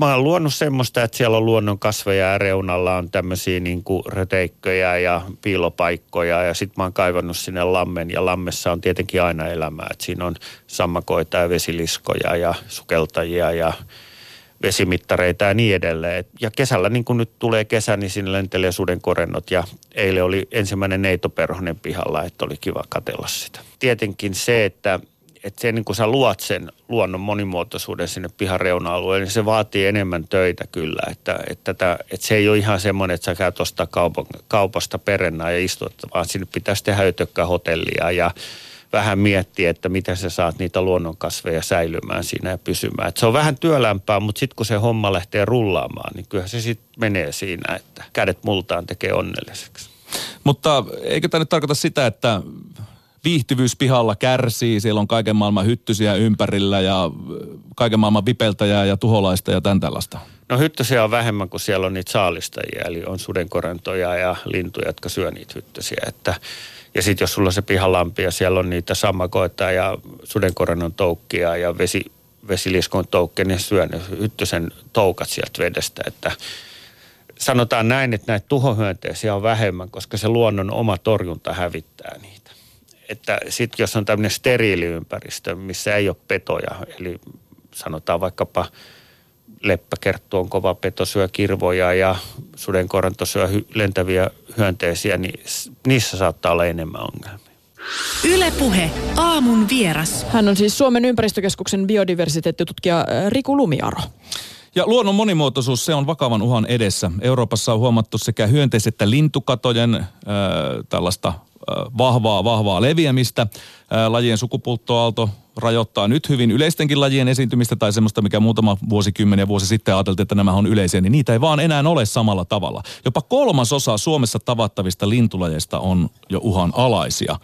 mä oon luonut semmoista, että siellä on luonnon kasveja ja reunalla on tämmöisiä niin röteikköjä ja piilopaikkoja ja sitten mä oon kaivannut sinne lammen ja lammessa on tietenkin aina elämää. Että siinä on sammakoita ja vesiliskoja ja sukeltajia ja vesimittareita ja niin edelleen. Ja kesällä, niin kuin nyt tulee kesä, niin sinne lentelee sudenkorennot ja eilen oli ensimmäinen neitoperhonen pihalla, että oli kiva katella sitä. Tietenkin se, että että se niin kun sä luot sen luonnon monimuotoisuuden sinne pihan reuna-alueelle, niin se vaatii enemmän töitä kyllä. Että, että, että, että se ei ole ihan semmoinen, että sä käyt ostaa kaupan, kaupasta perennaa ja istut, vaan sinne pitäisi tehdä ytökkää hotellia ja vähän miettiä, että miten sä saat niitä luonnonkasveja säilymään siinä ja pysymään. Et se on vähän työlämpää, mutta sitten kun se homma lähtee rullaamaan, niin kyllä se sitten menee siinä, että kädet multaan tekee onnelliseksi. Mutta eikö tämä nyt tarkoita sitä, että viihtyvyys pihalla kärsii, siellä on kaiken maailman hyttysiä ympärillä ja kaiken maailman vipeltäjää ja tuholaista ja tämän tällaista? No hyttysiä on vähemmän kuin siellä on niitä saalistajia, eli on sudenkorentoja ja lintuja, jotka syö niitä hyttysiä. Että, ja sitten jos sulla on se pihalampi ja siellä on niitä sammakoita ja sudenkorennon toukkia ja vesi, vesiliskon toukkia, niin syö ne hyttysen toukat sieltä vedestä, että sanotaan näin, että näitä tuhohyönteisiä on vähemmän, koska se luonnon oma torjunta hävittää niitä että sitten jos on tämmöinen steriiliympäristö, missä ei ole petoja, eli sanotaan vaikkapa leppäkerttu on kova peto, syö kirvoja ja sudenkoranto syö hy- lentäviä hyönteisiä, niin niissä saattaa olla enemmän ongelmia. Ylepuhe aamun vieras. Hän on siis Suomen ympäristökeskuksen biodiversiteettitutkija äh, Riku Lumiaro. Ja luonnon monimuotoisuus, se on vakavan uhan edessä. Euroopassa on huomattu sekä hyönteis- että lintukatojen äh, tällaista vahvaa, vahvaa leviämistä. Lajien sukupuuttoaalto rajoittaa nyt hyvin yleistenkin lajien esiintymistä tai semmoista, mikä muutama vuosikymmen ja vuosi sitten ajateltiin, että nämä on yleisiä, niin niitä ei vaan enää ole samalla tavalla. Jopa kolmasosa Suomessa tavattavista lintulajeista on jo uhan alaisia.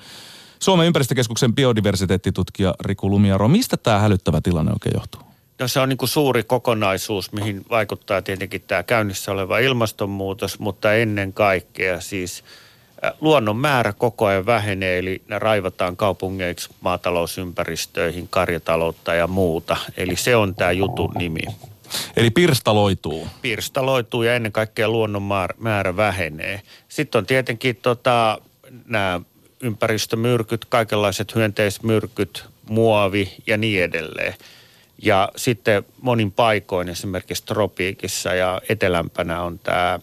Suomen ympäristökeskuksen biodiversiteettitutkija Riku Lumiaro, mistä tämä hälyttävä tilanne oikein johtuu? No se on niin kuin suuri kokonaisuus, mihin vaikuttaa tietenkin tämä käynnissä oleva ilmastonmuutos, mutta ennen kaikkea siis – luonnon määrä koko ajan vähenee, eli ne raivataan kaupungeiksi, maatalousympäristöihin, karjataloutta ja muuta. Eli se on tämä jutun nimi. Eli pirstaloituu. Pirstaloituu ja ennen kaikkea luonnon määrä vähenee. Sitten on tietenkin tota, nämä ympäristömyrkyt, kaikenlaiset hyönteismyrkyt, muovi ja niin edelleen. Ja sitten monin paikoin esimerkiksi tropiikissa ja etelämpänä on tämä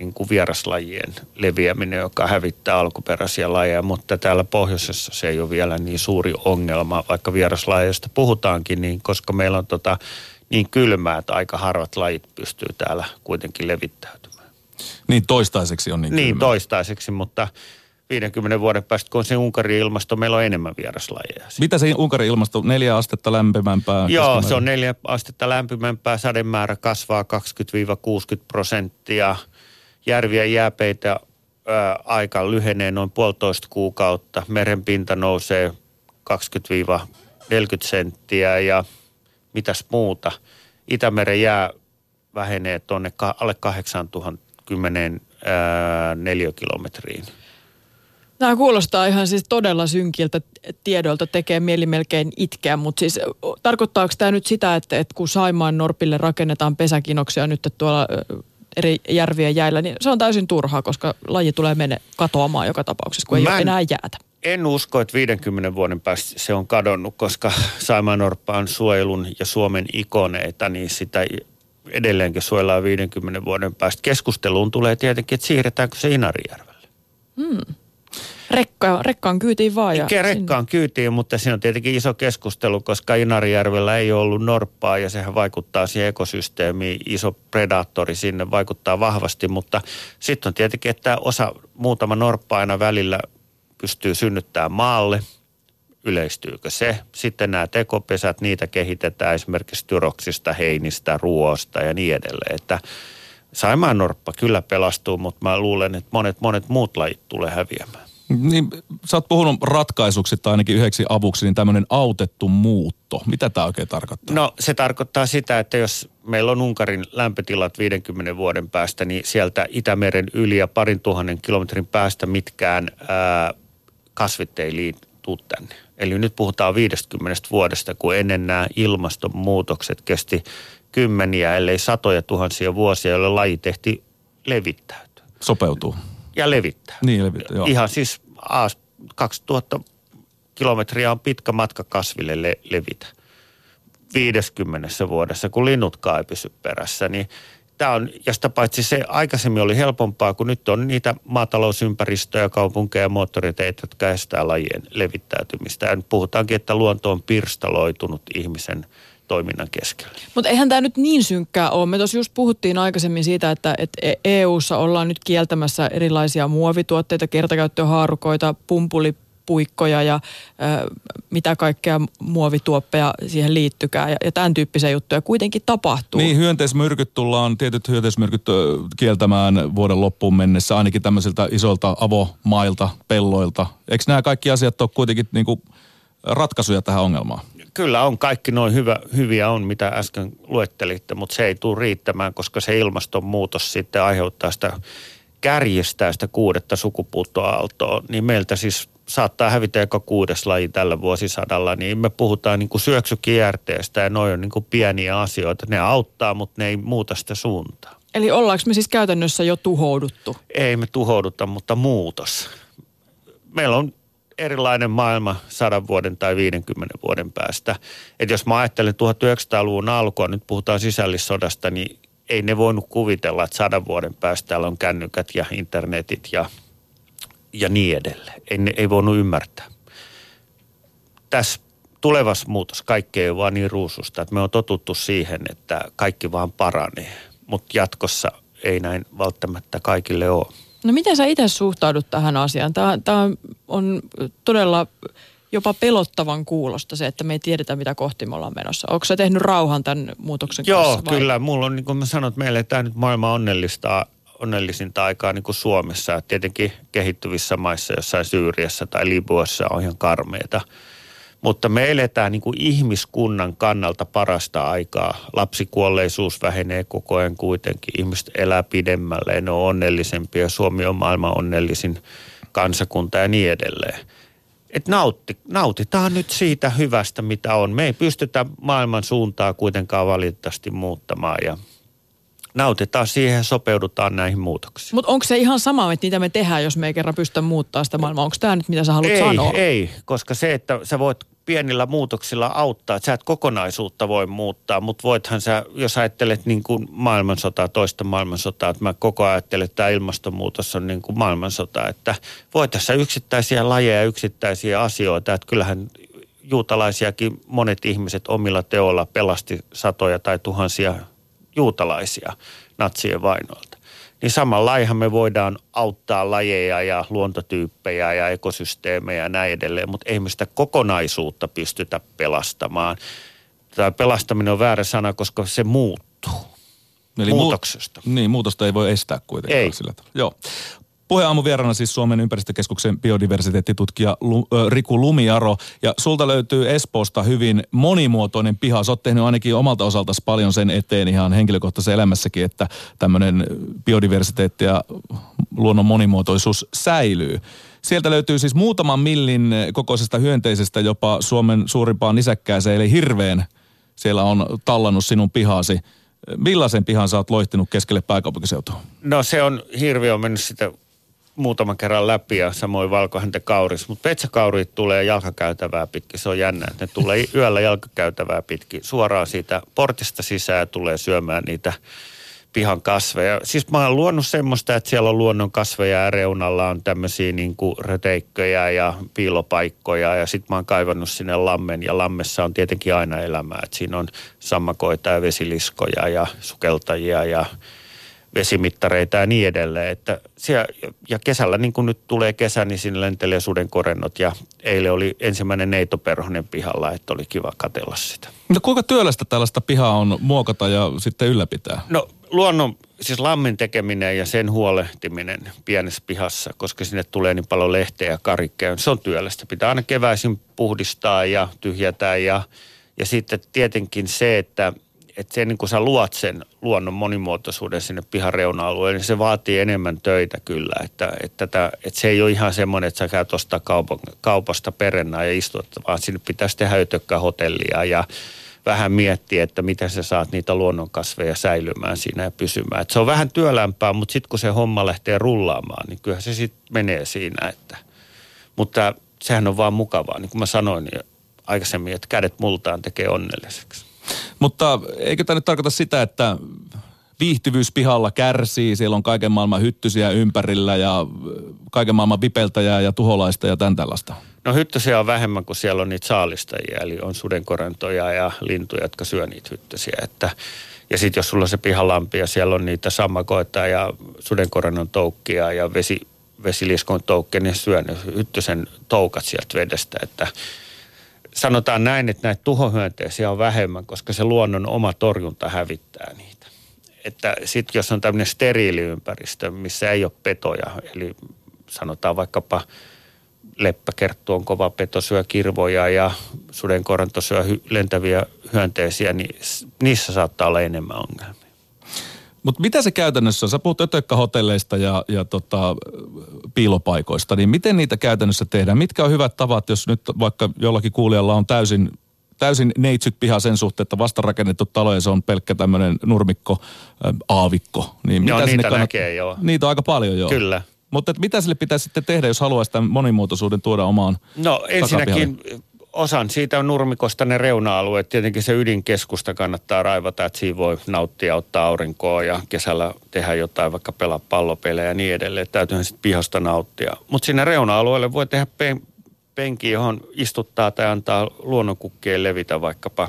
niin kuin vieraslajien leviäminen, joka hävittää alkuperäisiä lajeja, mutta täällä pohjoisessa se ei ole vielä niin suuri ongelma, vaikka vieraslajeista puhutaankin, niin koska meillä on tota niin kylmää, että aika harvat lajit pystyy täällä kuitenkin levittäytymään. Niin toistaiseksi on niin Niin kylmä. toistaiseksi, mutta 50 vuoden päästä, kun on se Unkarin ilmasto, meillä on enemmän vieraslajeja. Mitä se Unkarin ilmasto, neljä astetta lämpimämpää? Joo, se on neljä astetta lämpimämpää, sademäärä kasvaa 20-60 prosenttia – järviä jääpeitä ää, aika lyhenee noin puolitoista kuukautta. Merenpinta nousee 20-40 senttiä ja mitäs muuta. Itämeren jää vähenee tuonne alle 8000 neliökilometriin. Tämä kuulostaa ihan siis todella synkiltä tiedoilta, tekee mieli melkein itkeä, mutta siis tarkoittaako tämä nyt sitä, että, että kun Saimaan Norpille rakennetaan pesäkinoksia nyt tuolla eri järvien jäillä, niin se on täysin turhaa, koska laji tulee mene katoamaan joka tapauksessa, kun ei Mä en, ole enää jäätä. En usko, että 50 vuoden päästä se on kadonnut, koska Saimanorppa on suojelun ja Suomen ikoneita, niin sitä edelleenkin suojellaan 50 vuoden päästä. Keskusteluun tulee tietenkin, että siirretäänkö se Inarijärvelle. Hmm. Rekka, rekkaan kyytiin vaan. Ja rekkaan sinne. kyytiin, mutta siinä on tietenkin iso keskustelu, koska Inarijärvellä ei ole ollut norppaa ja sehän vaikuttaa siihen ekosysteemiin. Iso predaattori sinne vaikuttaa vahvasti, mutta sitten on tietenkin, että osa muutama norppa aina välillä pystyy synnyttämään maalle. Yleistyykö se? Sitten nämä tekopesät, niitä kehitetään esimerkiksi tyroksista, heinistä, ruoasta ja niin edelleen. Että Saimaan norppa kyllä pelastuu, mutta mä luulen, että monet, monet muut lajit tulee häviämään. Niin, sä oot puhunut ratkaisuksi tai ainakin yhdeksi avuksi, niin tämmöinen autettu muutto. Mitä tämä oikein tarkoittaa? No se tarkoittaa sitä, että jos meillä on Unkarin lämpötilat 50 vuoden päästä, niin sieltä Itämeren yli ja parin tuhannen kilometrin päästä mitkään ää, kasvit ei liittu tänne. Eli nyt puhutaan 50 vuodesta, kun ennen nämä ilmastonmuutokset kesti kymmeniä, ellei satoja tuhansia vuosia, joilla laji tehti levittäytyä. Sopeutuu. Ja levittää. Niin, levittää, joo. Ihan siis aas, 2000 kilometriä on pitkä matka kasville le- levitä. 50 vuodessa, kun linnutkaan ei pysy perässä, niin tämä on, ja sitä paitsi se aikaisemmin oli helpompaa, kun nyt on niitä maatalousympäristöjä, kaupunkeja ja moottoriteitä, jotka estää lajien levittäytymistä. Ja nyt puhutaankin, että luonto on pirstaloitunut ihmisen toiminnan keskellä. Mutta eihän tämä nyt niin synkkää ole. Me tuossa just puhuttiin aikaisemmin siitä, että, että EU-ssa ollaan nyt kieltämässä erilaisia muovituotteita, kertakäyttöhaarukoita, pumpuli puikkoja ja ö, mitä kaikkea muovituoppeja siihen liittykää ja, ja tämän tyyppisiä juttuja kuitenkin tapahtuu. Niin, hyönteismyrkyt tullaan, tietyt hyönteismyrkyt kieltämään vuoden loppuun mennessä, ainakin tämmöisiltä isolta avomailta, pelloilta. Eikö nämä kaikki asiat ole kuitenkin niin kuin ratkaisuja tähän ongelmaan? Kyllä on, kaikki noin hyvä, hyviä on, mitä äsken luettelitte, mutta se ei tule riittämään, koska se ilmastonmuutos sitten aiheuttaa sitä, kärjestää sitä kuudetta sukupuuttoaaltoa, niin meiltä siis saattaa hävitä joka kuudes laji tällä vuosisadalla, niin me puhutaan niin kuin syöksykierteestä ja noin on niin kuin pieniä asioita. Ne auttaa, mutta ne ei muuta sitä suuntaa. Eli ollaanko me siis käytännössä jo tuhouduttu? Ei me tuhouduta, mutta muutos. Meillä on erilainen maailma sadan vuoden tai 50 vuoden päästä. Et jos mä ajattelen 1900-luvun alkua, nyt puhutaan sisällissodasta, niin ei ne voinut kuvitella, että sadan vuoden päästä täällä on kännykät ja internetit ja ja niin edelleen. Ei, ei voinut ymmärtää. Tässä tulevassa muutos kaikki ei ole vaan niin ruususta, että me on totuttu siihen, että kaikki vaan paranee. Mutta jatkossa ei näin välttämättä kaikille ole. No miten sä itse suhtaudut tähän asiaan? Tämä, tämä on todella jopa pelottavan kuulosta se, että me ei tiedetä, mitä kohti me ollaan menossa. Onko sä tehnyt rauhan tämän muutoksen Joo, kanssa? Joo, kyllä. Mulla on, niin kuin mä sanon, että meille tämä nyt maailma onnellista onnellisinta aikaa niin kuin Suomessa. Tietenkin kehittyvissä maissa, jossain Syyriassa tai Libuassa on ihan karmeita. Mutta me eletään niin kuin ihmiskunnan kannalta parasta aikaa. Lapsikuolleisuus vähenee koko ajan kuitenkin. Ihmiset elää pidemmälle, ne on onnellisempia. Suomi on maailman onnellisin kansakunta ja niin edelleen. Et nautti, nautitaan nyt siitä hyvästä, mitä on. Me ei pystytä maailman suuntaa kuitenkaan valitettavasti muuttamaan ja nautitaan siihen ja sopeudutaan näihin muutoksiin. Mutta onko se ihan sama, että mitä me tehdään, jos me ei kerran pystytä muuttaa sitä maailmaa? Onko tämä nyt, mitä sä haluat ei, sanoa? Ei, koska se, että sä voit pienillä muutoksilla auttaa, että sä et kokonaisuutta voi muuttaa, mutta voithan sä, jos ajattelet niin kuin maailmansotaa, toista maailmansotaa, että mä koko ajan ajattelen, että tämä ilmastonmuutos on niin kuin maailmansota, että voit tässä yksittäisiä lajeja, yksittäisiä asioita, että kyllähän juutalaisiakin monet ihmiset omilla teoilla pelasti satoja tai tuhansia juutalaisia natsien vainoilta. Niin samalla me voidaan auttaa lajeja ja luontotyyppejä ja ekosysteemejä ja näin edelleen, mutta ei me sitä kokonaisuutta pystytä pelastamaan. Tämä pelastaminen on väärä sana, koska se muuttuu. Eli muutoksesta. Mu- niin, muutosta ei voi estää kuitenkaan ei. sillä tavalla. Joo. Puheen vieraana siis Suomen ympäristökeskuksen biodiversiteettitutkija Lu, Riku Lumiaro. Ja sulta löytyy Espoosta hyvin monimuotoinen piha. Sä oot tehnyt ainakin omalta osalta paljon sen eteen ihan henkilökohtaisessa elämässäkin, että tämmöinen biodiversiteetti ja luonnon monimuotoisuus säilyy. Sieltä löytyy siis muutaman millin kokoisesta hyönteisestä jopa Suomen suurimpaan nisäkkääseen, eli hirveen. Siellä on tallannut sinun pihasi. Millaisen pihan sä oot loihtinut keskelle pääkaupunkiseutua? No se on, hirvi on mennyt sitä muutaman kerran läpi ja samoin valkohäntä kauris. Mutta petsäkaurit tulee jalkakäytävää pitkin. Se on jännä, että ne tulee yöllä jalkakäytävää pitkin. Suoraan siitä portista sisään tulee syömään niitä pihan kasveja. Siis mä oon luonut semmoista, että siellä on luonnon kasveja ja reunalla on tämmöisiä niin röteikköjä ja piilopaikkoja ja sit mä oon kaivannut sinne lammen ja lammessa on tietenkin aina elämää. Että siinä on sammakoita ja vesiliskoja ja sukeltajia ja vesimittareita ja niin edelleen. Että siellä, ja kesällä, niin kuin nyt tulee kesä, niin sinne lentelee sudenkorennot ja eilen oli ensimmäinen neitoperhonen pihalla, että oli kiva katella sitä. No kuinka työlästä tällaista pihaa on muokata ja sitten ylläpitää? No luonnon, siis lammin tekeminen ja sen huolehtiminen pienessä pihassa, koska sinne tulee niin paljon lehteä ja karikkeja, se on työlästä. Pitää aina keväisin puhdistaa ja tyhjätä ja, ja sitten tietenkin se, että että se niin kun sä luot sen luonnon monimuotoisuuden sinne pihan reuna-alueelle, niin se vaatii enemmän töitä kyllä. Että, että, tätä, että se ei ole ihan semmoinen, että sä käyt ostaa kaupan, kaupasta perennää ja istut, vaan sinne pitäisi tehdä ötökkää hotellia ja vähän miettiä, että miten sä saat niitä luonnonkasveja säilymään siinä ja pysymään. Et se on vähän työlämpää, mutta sitten kun se homma lähtee rullaamaan, niin kyllähän se sitten menee siinä. Että. Mutta sehän on vaan mukavaa, niin kuin mä sanoin aikaisemmin, että kädet multaan tekee onnelliseksi. Mutta eikö tämä nyt tarkoita sitä, että viihtyvyys pihalla kärsii, siellä on kaiken maailman hyttysiä ympärillä ja kaiken maailman vipeltäjää ja tuholaista ja tämän tällaista? No hyttysiä on vähemmän kuin siellä on niitä saalistajia, eli on sudenkorentoja ja lintuja, jotka syö niitä hyttysiä. Että, ja sitten jos sulla on se pihalampi ja siellä on niitä sammakoita ja sudenkorennon toukkia ja vesi, vesiliskon toukkia, niin syö ne hyttysen toukat sieltä vedestä. Että sanotaan näin, että näitä tuhohyönteisiä on vähemmän, koska se luonnon oma torjunta hävittää niitä. Että sitten jos on tämmöinen steriiliympäristö, missä ei ole petoja, eli sanotaan vaikkapa leppäkerttu on kova peto, syö kirvoja ja sudenkoranto syö lentäviä hyönteisiä, niin niissä saattaa olla enemmän ongelmia. Mutta mitä se käytännössä, sä puhut ötökkähotelleista ja, ja tota, piilopaikoista, niin miten niitä käytännössä tehdään? Mitkä on hyvät tavat, jos nyt vaikka jollakin kuulijalla on täysin, täysin neitsyt piha sen suhteen, että vastarakennettu talo ja se on pelkkä tämmöinen nurmikko, ä, aavikko. Niin joo, niitä kannat... näkee joo. Niitä on aika paljon joo. Kyllä. Mutta mitä sille pitäisi sitten tehdä, jos haluaisi tämän monimuotoisuuden tuoda omaan No ensinnäkin osan siitä on nurmikosta ne reuna-alueet. Tietenkin se ydinkeskusta kannattaa raivata, että siinä voi nauttia, ottaa aurinkoa ja kesällä tehdä jotain, vaikka pelaa pallopelejä ja niin edelleen. Täytyyhän sitten pihasta nauttia. Mutta siinä reuna-alueelle voi tehdä pen, penki, johon istuttaa tai antaa luonnonkukkien levitä vaikkapa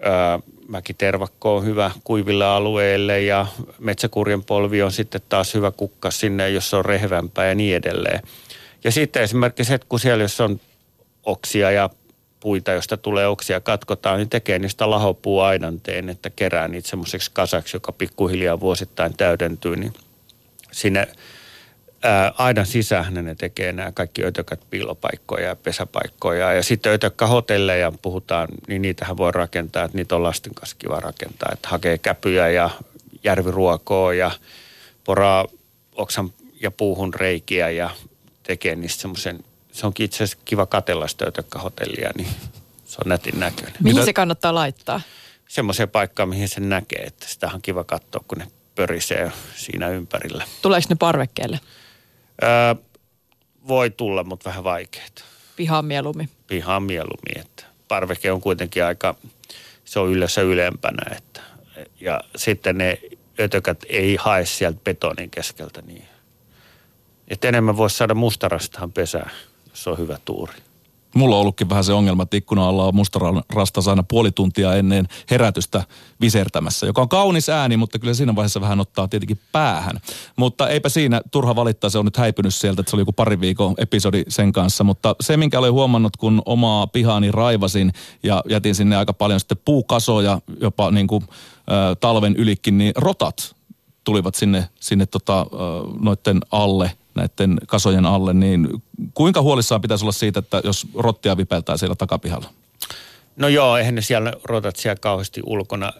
ää, mäkitervakko on hyvä kuiville alueille ja metsäkurjen polvi on sitten taas hyvä kukka sinne, jos se on rehvämpää ja niin edelleen. Ja sitten esimerkiksi, että kun siellä jos on oksia ja puita, josta tulee oksia, katkotaan, niin tekee niistä lahopuuaidanteen, että kerää niitä semmoiseksi kasaksi, joka pikkuhiljaa vuosittain täydentyy, niin sinne aidan sisään ne tekee nämä kaikki ötökät piilopaikkoja ja pesäpaikkoja. Ja sitten ötökkähotelleja puhutaan, niin niitähän voi rakentaa, että niitä on lasten kanssa kiva rakentaa. Että hakee käpyjä ja järviruokoa ja poraa oksan ja puuhun reikiä ja tekee niistä semmoisen, se onkin itse asiassa kiva katella sitä ötökkähotellia, niin se on nätin näköinen. Mihin se kannattaa laittaa? Semmoiseen paikkaan, mihin sen näkee, että sitä on kiva katsoa, kun ne pörisee siinä ympärillä. Tuleeko ne parvekkeelle? Öö, voi tulla, mutta vähän vaikeita. Pihaan mieluummin. Pihaan mieluummin, että parveke on kuitenkin aika, se on yleensä ylempänä, että ja sitten ne ötökät ei hae sieltä betonin keskeltä niin. Että enemmän voisi saada mustarastahan pesää, jos on hyvä tuuri. Mulla on ollutkin vähän se ongelma, että ikkuna alla on musta rastas aina puoli tuntia ennen herätystä visertämässä, joka on kaunis ääni, mutta kyllä siinä vaiheessa vähän ottaa tietenkin päähän. Mutta eipä siinä turha valittaa, se on nyt häipynyt sieltä, että se oli joku pari viikon episodi sen kanssa. Mutta se, minkä olen huomannut, kun omaa pihaani raivasin ja jätin sinne aika paljon sitten puukasoja jopa niin kuin, äh, talven ylikin, niin rotat tulivat sinne, sinne tota, äh, noitten alle – näiden kasojen alle, niin kuinka huolissaan pitäisi olla siitä, että jos rottia vipeltää siellä takapihalla? No joo, eihän ne siellä rotat siellä kauheasti ulkona.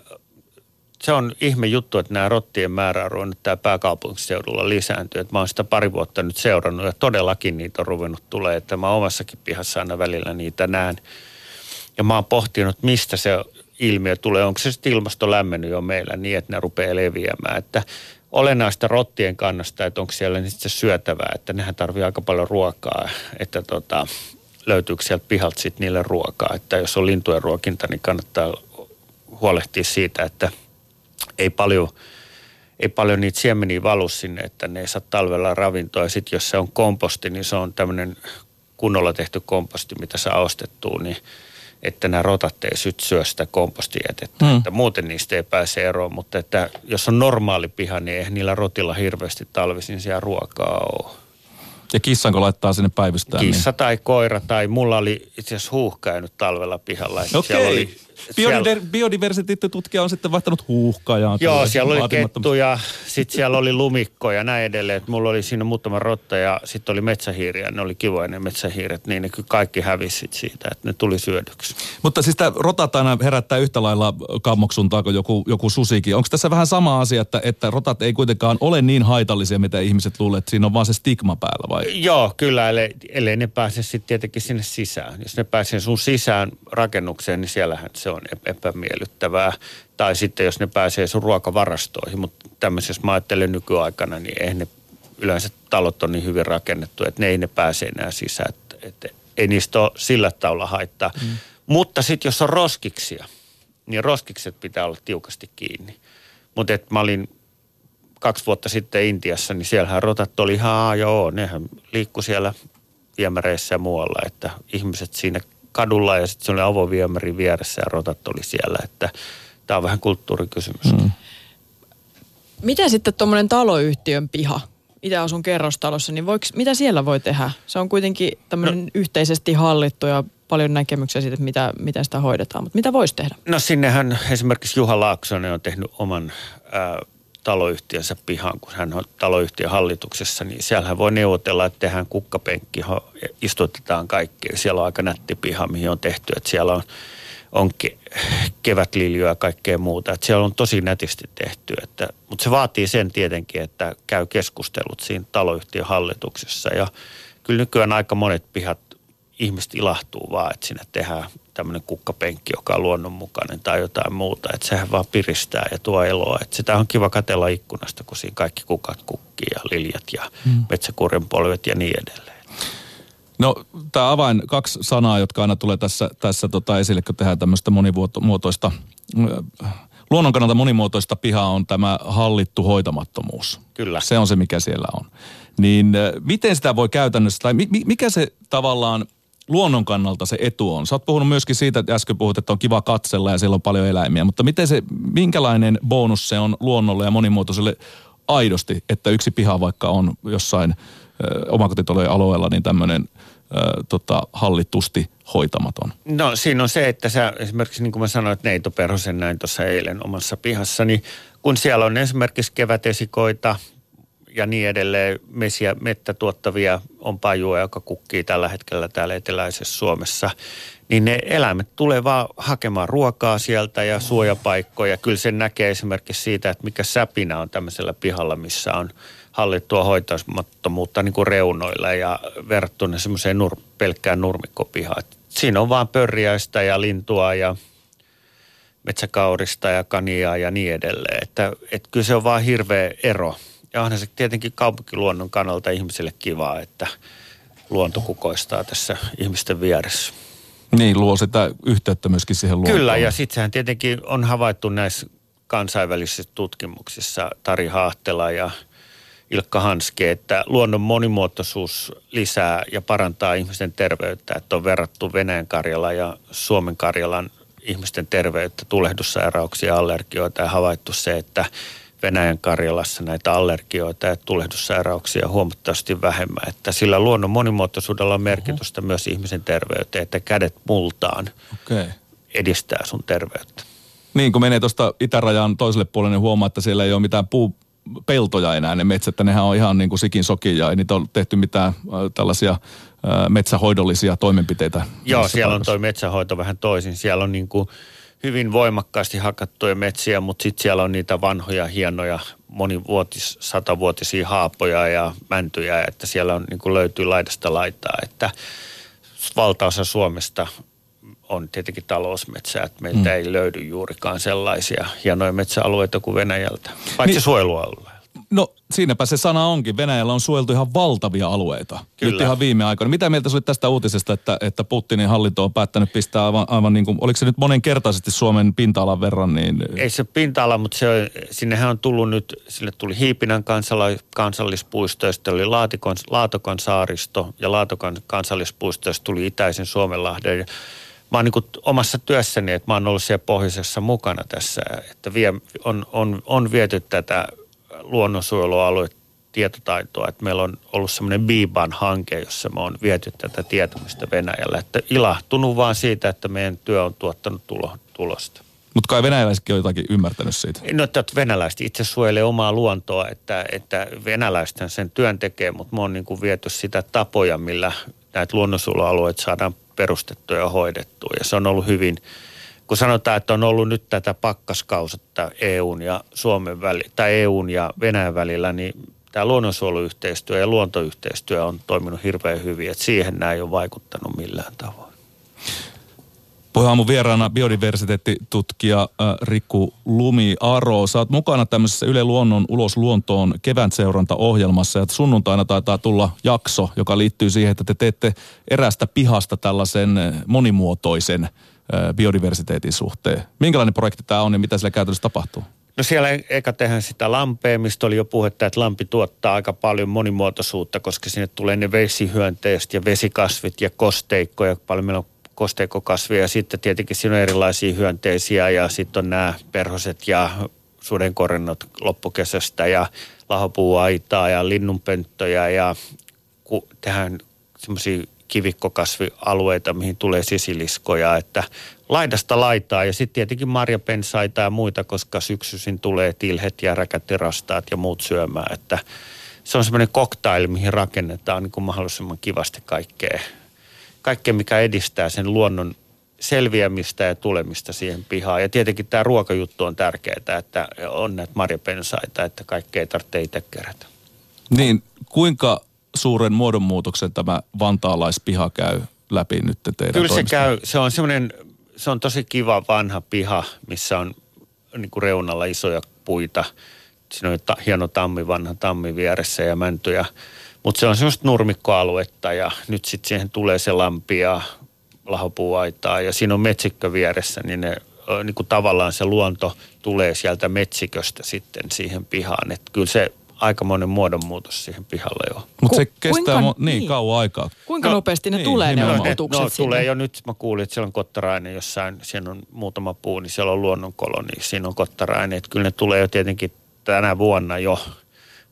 Se on ihme juttu, että nämä rottien määrä on ruvennut täällä pääkaupunkiseudulla lisääntyä. Mä oon sitä pari vuotta nyt seurannut ja todellakin niitä on ruvennut tulee. Että mä omassakin pihassa aina välillä niitä näen. Ja mä oon pohtinut, mistä se ilmiö tulee. Onko se sitten ilmasto lämmennyt jo meillä niin, että ne rupeaa leviämään. Että olennaista rottien kannasta, että onko siellä niin se syötävää, että nehän tarvii aika paljon ruokaa, että tota, löytyykö sieltä pihalta sitten niille ruokaa. Että jos on lintujen ruokinta, niin kannattaa huolehtia siitä, että ei paljon, ei paljon niitä siemeniä valu sinne, että ne ei saa talvella ravintoa. Ja sitten jos se on komposti, niin se on tämmöinen kunnolla tehty komposti, mitä saa ostettua, niin – että nämä rotat ei syt syö sitä kompostijätettä. Mm. Että muuten niistä ei pääse eroon, mutta että jos on normaali piha, niin eihän niillä rotilla hirveästi talvisin siellä ruokaa ole. Ja kissanko laittaa sinne päivystään? Kissa niin? tai koira tai mulla oli itse asiassa huuhka nyt talvella pihalla. Okay. Oli Biodiver- biodiversiteettitutkija on sitten vaihtanut huuhkajaa. Joo, siellä oli kettu ja sitten siellä oli lumikko ja näin edelleen. Et mulla oli siinä muutama rotta ja sitten oli metsähiiriä. Ne oli kivoja ne metsähiiret, niin ne kaikki hävisit siitä, että ne tuli syödyksi. Mutta siis tämä rotat aina herättää yhtä lailla kammoksuntaa kuin joku, joku susikin. Onko tässä vähän sama asia, että, että rotat ei kuitenkaan ole niin haitallisia, mitä ihmiset luulee, että siinä on vaan se stigma päällä vai? Joo, kyllä, ellei, ellei ne pääse sitten tietenkin sinne sisään. Jos ne pääsee sun sisään rakennukseen, niin siellähän se se on epämiellyttävää. Tai sitten jos ne pääsee sun ruokavarastoihin, mutta tämmöisessä mä ajattelen nykyaikana, niin eihän ne yleensä talot on niin hyvin rakennettu, että ne ei ne pääse enää sisään. Että, että ei niistä ole sillä tavalla haittaa. Mm. Mutta sitten jos on roskiksia, niin roskikset pitää olla tiukasti kiinni. Mutta mä olin kaksi vuotta sitten Intiassa, niin siellähän rotat oli ihan joo, nehän liikku siellä viemäreissä ja muualla, että ihmiset siinä kadulla ja sitten se oli avoviemäri vieressä ja rotat oli siellä, että tämä on vähän kulttuurikysymys. Mm. Miten sitten tuommoinen taloyhtiön piha? Itse asun kerrostalossa, niin voiko, mitä siellä voi tehdä? Se on kuitenkin tämmöinen no, yhteisesti hallittu ja paljon näkemyksiä siitä, että mitä, miten sitä hoidetaan, mutta mitä voisi tehdä? No sinnehän esimerkiksi Juha Laaksonen on tehnyt oman ää, taloyhtiönsä pihaan, kun hän on taloyhtiön hallituksessa, niin siellähän voi neuvotella, että tehdään kukkapenkki, istutetaan kaikki. Siellä on aika nätti piha, mihin on tehty, että siellä on, on ke, kevätliljoa ja kaikkea muuta. Että siellä on tosi nätisti tehty, että, mutta se vaatii sen tietenkin, että käy keskustelut siinä taloyhtiön hallituksessa. Ja kyllä nykyään aika monet pihat ihmiset ilahtuu vaan, että sinne tehdään tämmöinen kukkapenkki, joka on luonnonmukainen tai jotain muuta. Että sehän vaan piristää ja tuo eloa. Että sitä on kiva katella ikkunasta, kun siinä kaikki kukat kukkii ja liljat ja mm. metsäkurjen polvet ja niin edelleen. No tämä avain, kaksi sanaa, jotka aina tulee tässä, tässä tota esille, kun tehdään tämmöistä monimuotoista, luonnon kannalta monimuotoista pihaa on tämä hallittu hoitamattomuus. Kyllä. Se on se, mikä siellä on. Niin miten sitä voi käytännössä, tai mikä se tavallaan luonnon kannalta se etu on? Sä oot puhunut myöskin siitä, että äsken puhut, että on kiva katsella ja siellä on paljon eläimiä, mutta miten se, minkälainen bonus se on luonnolle ja monimuotoiselle aidosti, että yksi piha vaikka on jossain omakotitalojen alueella, niin tämmöinen tota, hallitusti hoitamaton? No siinä on se, että sä esimerkiksi niin kuin mä sanoin, että Neito Perhosen näin tuossa eilen omassa pihassa, niin kun siellä on esimerkiksi kevätesikoita, ja niin edelleen mesiä, mettä tuottavia on pajua, joka kukkii tällä hetkellä täällä eteläisessä Suomessa. Niin ne eläimet tulee vaan hakemaan ruokaa sieltä ja suojapaikkoja. Kyllä sen näkee esimerkiksi siitä, että mikä säpinä on tämmöisellä pihalla, missä on hallittua hoitamattomuutta niin kuin reunoilla ja verrattuna semmoiseen nur, pelkkään nurmikkopihaan. Siinä on vaan pörjäistä ja lintua ja metsäkaurista ja kaniaa ja niin edelleen. Että, että kyllä se on vaan hirveä ero – ja onhan se tietenkin kaupunkiluonnon kannalta ihmisille kivaa, että luonto kukoistaa tässä ihmisten vieressä. Niin, luo sitä yhteyttä myöskin siihen luontoon. Kyllä, ja sitten sehän tietenkin on havaittu näissä kansainvälisissä tutkimuksissa, Tari Haahtela ja Ilkka Hanske, että luonnon monimuotoisuus lisää ja parantaa ihmisten terveyttä, että on verrattu Venäjän Karjala ja Suomen Karjalan ihmisten terveyttä, tulehdussairauksia, allergioita ja havaittu se, että Venäjän Karjalassa näitä allergioita ja tulehdussairauksia huomattavasti vähemmän. Että sillä luonnon monimuotoisuudella on merkitystä uh-huh. myös ihmisen terveyteen, että kädet multaan okay. edistää sun terveyttä. Niin, kun menee tuosta itärajan toiselle puolelle, niin huomaa, että siellä ei ole mitään puu, peltoja enää ne metsät, että nehän on ihan niin kuin sikin soki ja ei niitä ole tehty mitään äh, tällaisia äh, metsähoidollisia toimenpiteitä. Joo, siellä paikassa. on tuo metsähoito vähän toisin. Siellä on niin kuin hyvin voimakkaasti hakattuja metsiä, mutta sitten siellä on niitä vanhoja, hienoja, monivuotis, satavuotisia haapoja ja mäntyjä, että siellä on, niin löytyy laidasta laitaa, että valtaosa Suomesta on tietenkin talousmetsää, että meiltä mm. ei löydy juurikaan sellaisia hienoja metsäalueita kuin Venäjältä, paitsi niin, suojelualueella. No siinäpä se sana onkin. Venäjällä on suojeltu ihan valtavia alueita. Kyllä. Nyt ihan viime aikoina. Mitä mieltä olit tästä uutisesta, että, että Putinin hallinto on päättänyt pistää aivan, aivan niin kuin, oliko se nyt monenkertaisesti Suomen pinta-alan verran? Niin... Ei se pinta-ala, mutta se, sinnehän on tullut nyt, sille tuli Hiipinän kansala, kansallispuisto, sitten oli Laatikon, Laatokon saaristo ja Laatokon kansallispuisto, tuli Itäisen Suomenlahden. Mä oon niin omassa työssäni, että mä oon ollut siellä pohjoisessa mukana tässä, että vie, on, on, on viety tätä luonnonsuojelualue tietotaitoa, että meillä on ollut semmoinen Biban-hanke, jossa me on viety tätä tietämistä Venäjällä. Että ilahtunut vaan siitä, että meidän työ on tuottanut tulo, tulosta. Mutta kai venäläisetkin on jotakin ymmärtänyt siitä. No, että venäläiset itse suojelee omaa luontoa, että, että venäläisten sen työn tekee, mutta me on niin kuin viety sitä tapoja, millä näitä luonnonsuojelualueita saadaan perustettua ja hoidettua. Ja se on ollut hyvin, kun sanotaan, että on ollut nyt tätä pakkaskausetta EUn ja Suomen väli, tai EUn ja Venäjän välillä, niin tämä luonnonsuojeluyhteistyö ja luontoyhteistyö on toiminut hirveän hyvin, että siihen nämä ei ole vaikuttanut millään tavoin. Puheaamun vieraana biodiversiteettitutkija äh, Riku Lumi Aro. Sä oot mukana tämmöisessä Yle Luonnon ulos luontoon kevään seurantaohjelmassa ja sunnuntaina taitaa tulla jakso, joka liittyy siihen, että te teette erästä pihasta tällaisen monimuotoisen biodiversiteetin suhteen. Minkälainen projekti tämä on ja mitä sillä käytännössä tapahtuu? No siellä eka tehdään sitä lampea, mistä oli jo puhetta, että lampi tuottaa aika paljon monimuotoisuutta, koska sinne tulee ne vesihyönteiset ja vesikasvit ja kosteikkoja. Paljon meillä on kosteikkokasveja ja sitten tietenkin siinä on erilaisia hyönteisiä ja sitten on nämä perhoset ja sudenkorennot loppukesästä ja lahopuuaitaa ja linnunpönttöjä ja ku, tehdään semmoisia kivikkokasvialueita, mihin tulee sisiliskoja, että laidasta laitaa ja sitten tietenkin marjapensaita ja muita, koska syksyisin tulee tilhet ja räkätirastaat ja muut syömään, että se on semmoinen cocktail, mihin rakennetaan niin kuin mahdollisimman kivasti kaikkea, kaikkea, mikä edistää sen luonnon selviämistä ja tulemista siihen pihaan. Ja tietenkin tämä ruokajuttu on tärkeää, että on näitä marjapensaita, että kaikkea ei tarvitse itse kerätä. Niin, kuinka suuren muodonmuutoksen tämä vantaalaispiha käy läpi nyt teidän Kyllä se käy. Se on semmoinen, se on tosi kiva vanha piha, missä on niin kuin reunalla isoja puita. Siinä on ta, hieno tammi, vanha tammi vieressä ja mäntyjä. Mutta se on semmoista nurmikkoaluetta ja nyt sitten siihen tulee se lampi ja lahopuuaitaa ja siinä on metsikkö vieressä, niin ne niin kuin tavallaan se luonto tulee sieltä metsiköstä sitten siihen pihaan. Että kyllä se aikamoinen muodonmuutos siihen pihalle jo. Mutta se kestää kuinka- mo- niin, niin. kauan aikaa. Kuinka No, nopeasti ne niin, tulee ne nimenomaan. otukset no, sinne? tulee jo nyt, mä kuulin, että siellä on kottarainen jossain, siinä on muutama puu, niin siellä on luonnonkolo, niin siinä on kottarainen. Että kyllä ne tulee jo tietenkin tänä vuonna jo,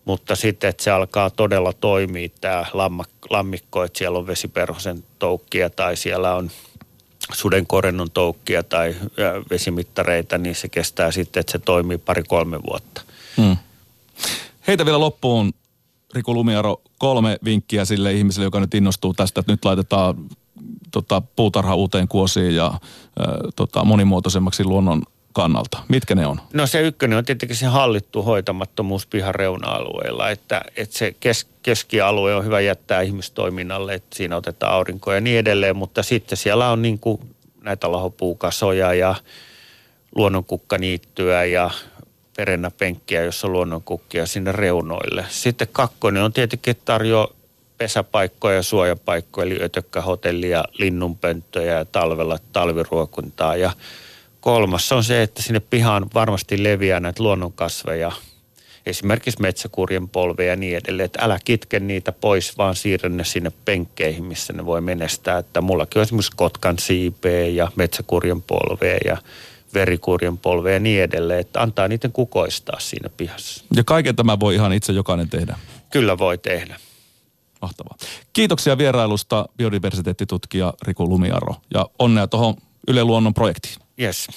mutta sitten, että se alkaa todella toimia tämä lamma, lammikko, että siellä on vesiperhosen toukkia tai siellä on sudenkorennon toukkia tai vesimittareita, niin se kestää sitten, että se toimii pari-kolme vuotta. Hmm. Heitä vielä loppuun, Riku Lumiaro, kolme vinkkiä sille ihmiselle, joka nyt innostuu tästä, että nyt laitetaan tota, puutarha uuteen kuosiin ja äh, tota, monimuotoisemmaksi luonnon kannalta. Mitkä ne on? No se ykkönen on tietenkin se hallittu hoitamattomuus pihan reuna-alueilla, että, että se kes, keskialue on hyvä jättää ihmistoiminnalle, että siinä otetaan aurinkoa ja niin edelleen, mutta sitten siellä on niin kuin näitä lahopuukasoja ja luonnonkukkaniittyä ja perennäpenkkiä, jossa on luonnonkukkia sinne reunoille. Sitten kakkonen on tietenkin, tarjoaa pesäpaikkoja ja suojapaikkoja, eli ötökkähotellia, linnunpönttöjä ja talvella talviruokuntaa. Ja kolmas on se, että sinne pihaan varmasti leviää näitä luonnonkasveja, esimerkiksi metsäkurjen polveja ja niin edelleen. Että älä kitke niitä pois, vaan siirrä ne sinne penkkeihin, missä ne voi menestää. Että mullakin on esimerkiksi kotkan siipeä ja metsäkurjen polvea ja verikurjen polvea ja niin edelleen. Että antaa niiden kukoistaa siinä pihassa. Ja kaiken tämä voi ihan itse jokainen tehdä. Kyllä voi tehdä. Mahtavaa. Kiitoksia vierailusta biodiversiteettitutkija Riku Lumiaro ja onnea tuohon Yle Luonnon projektiin. Yes.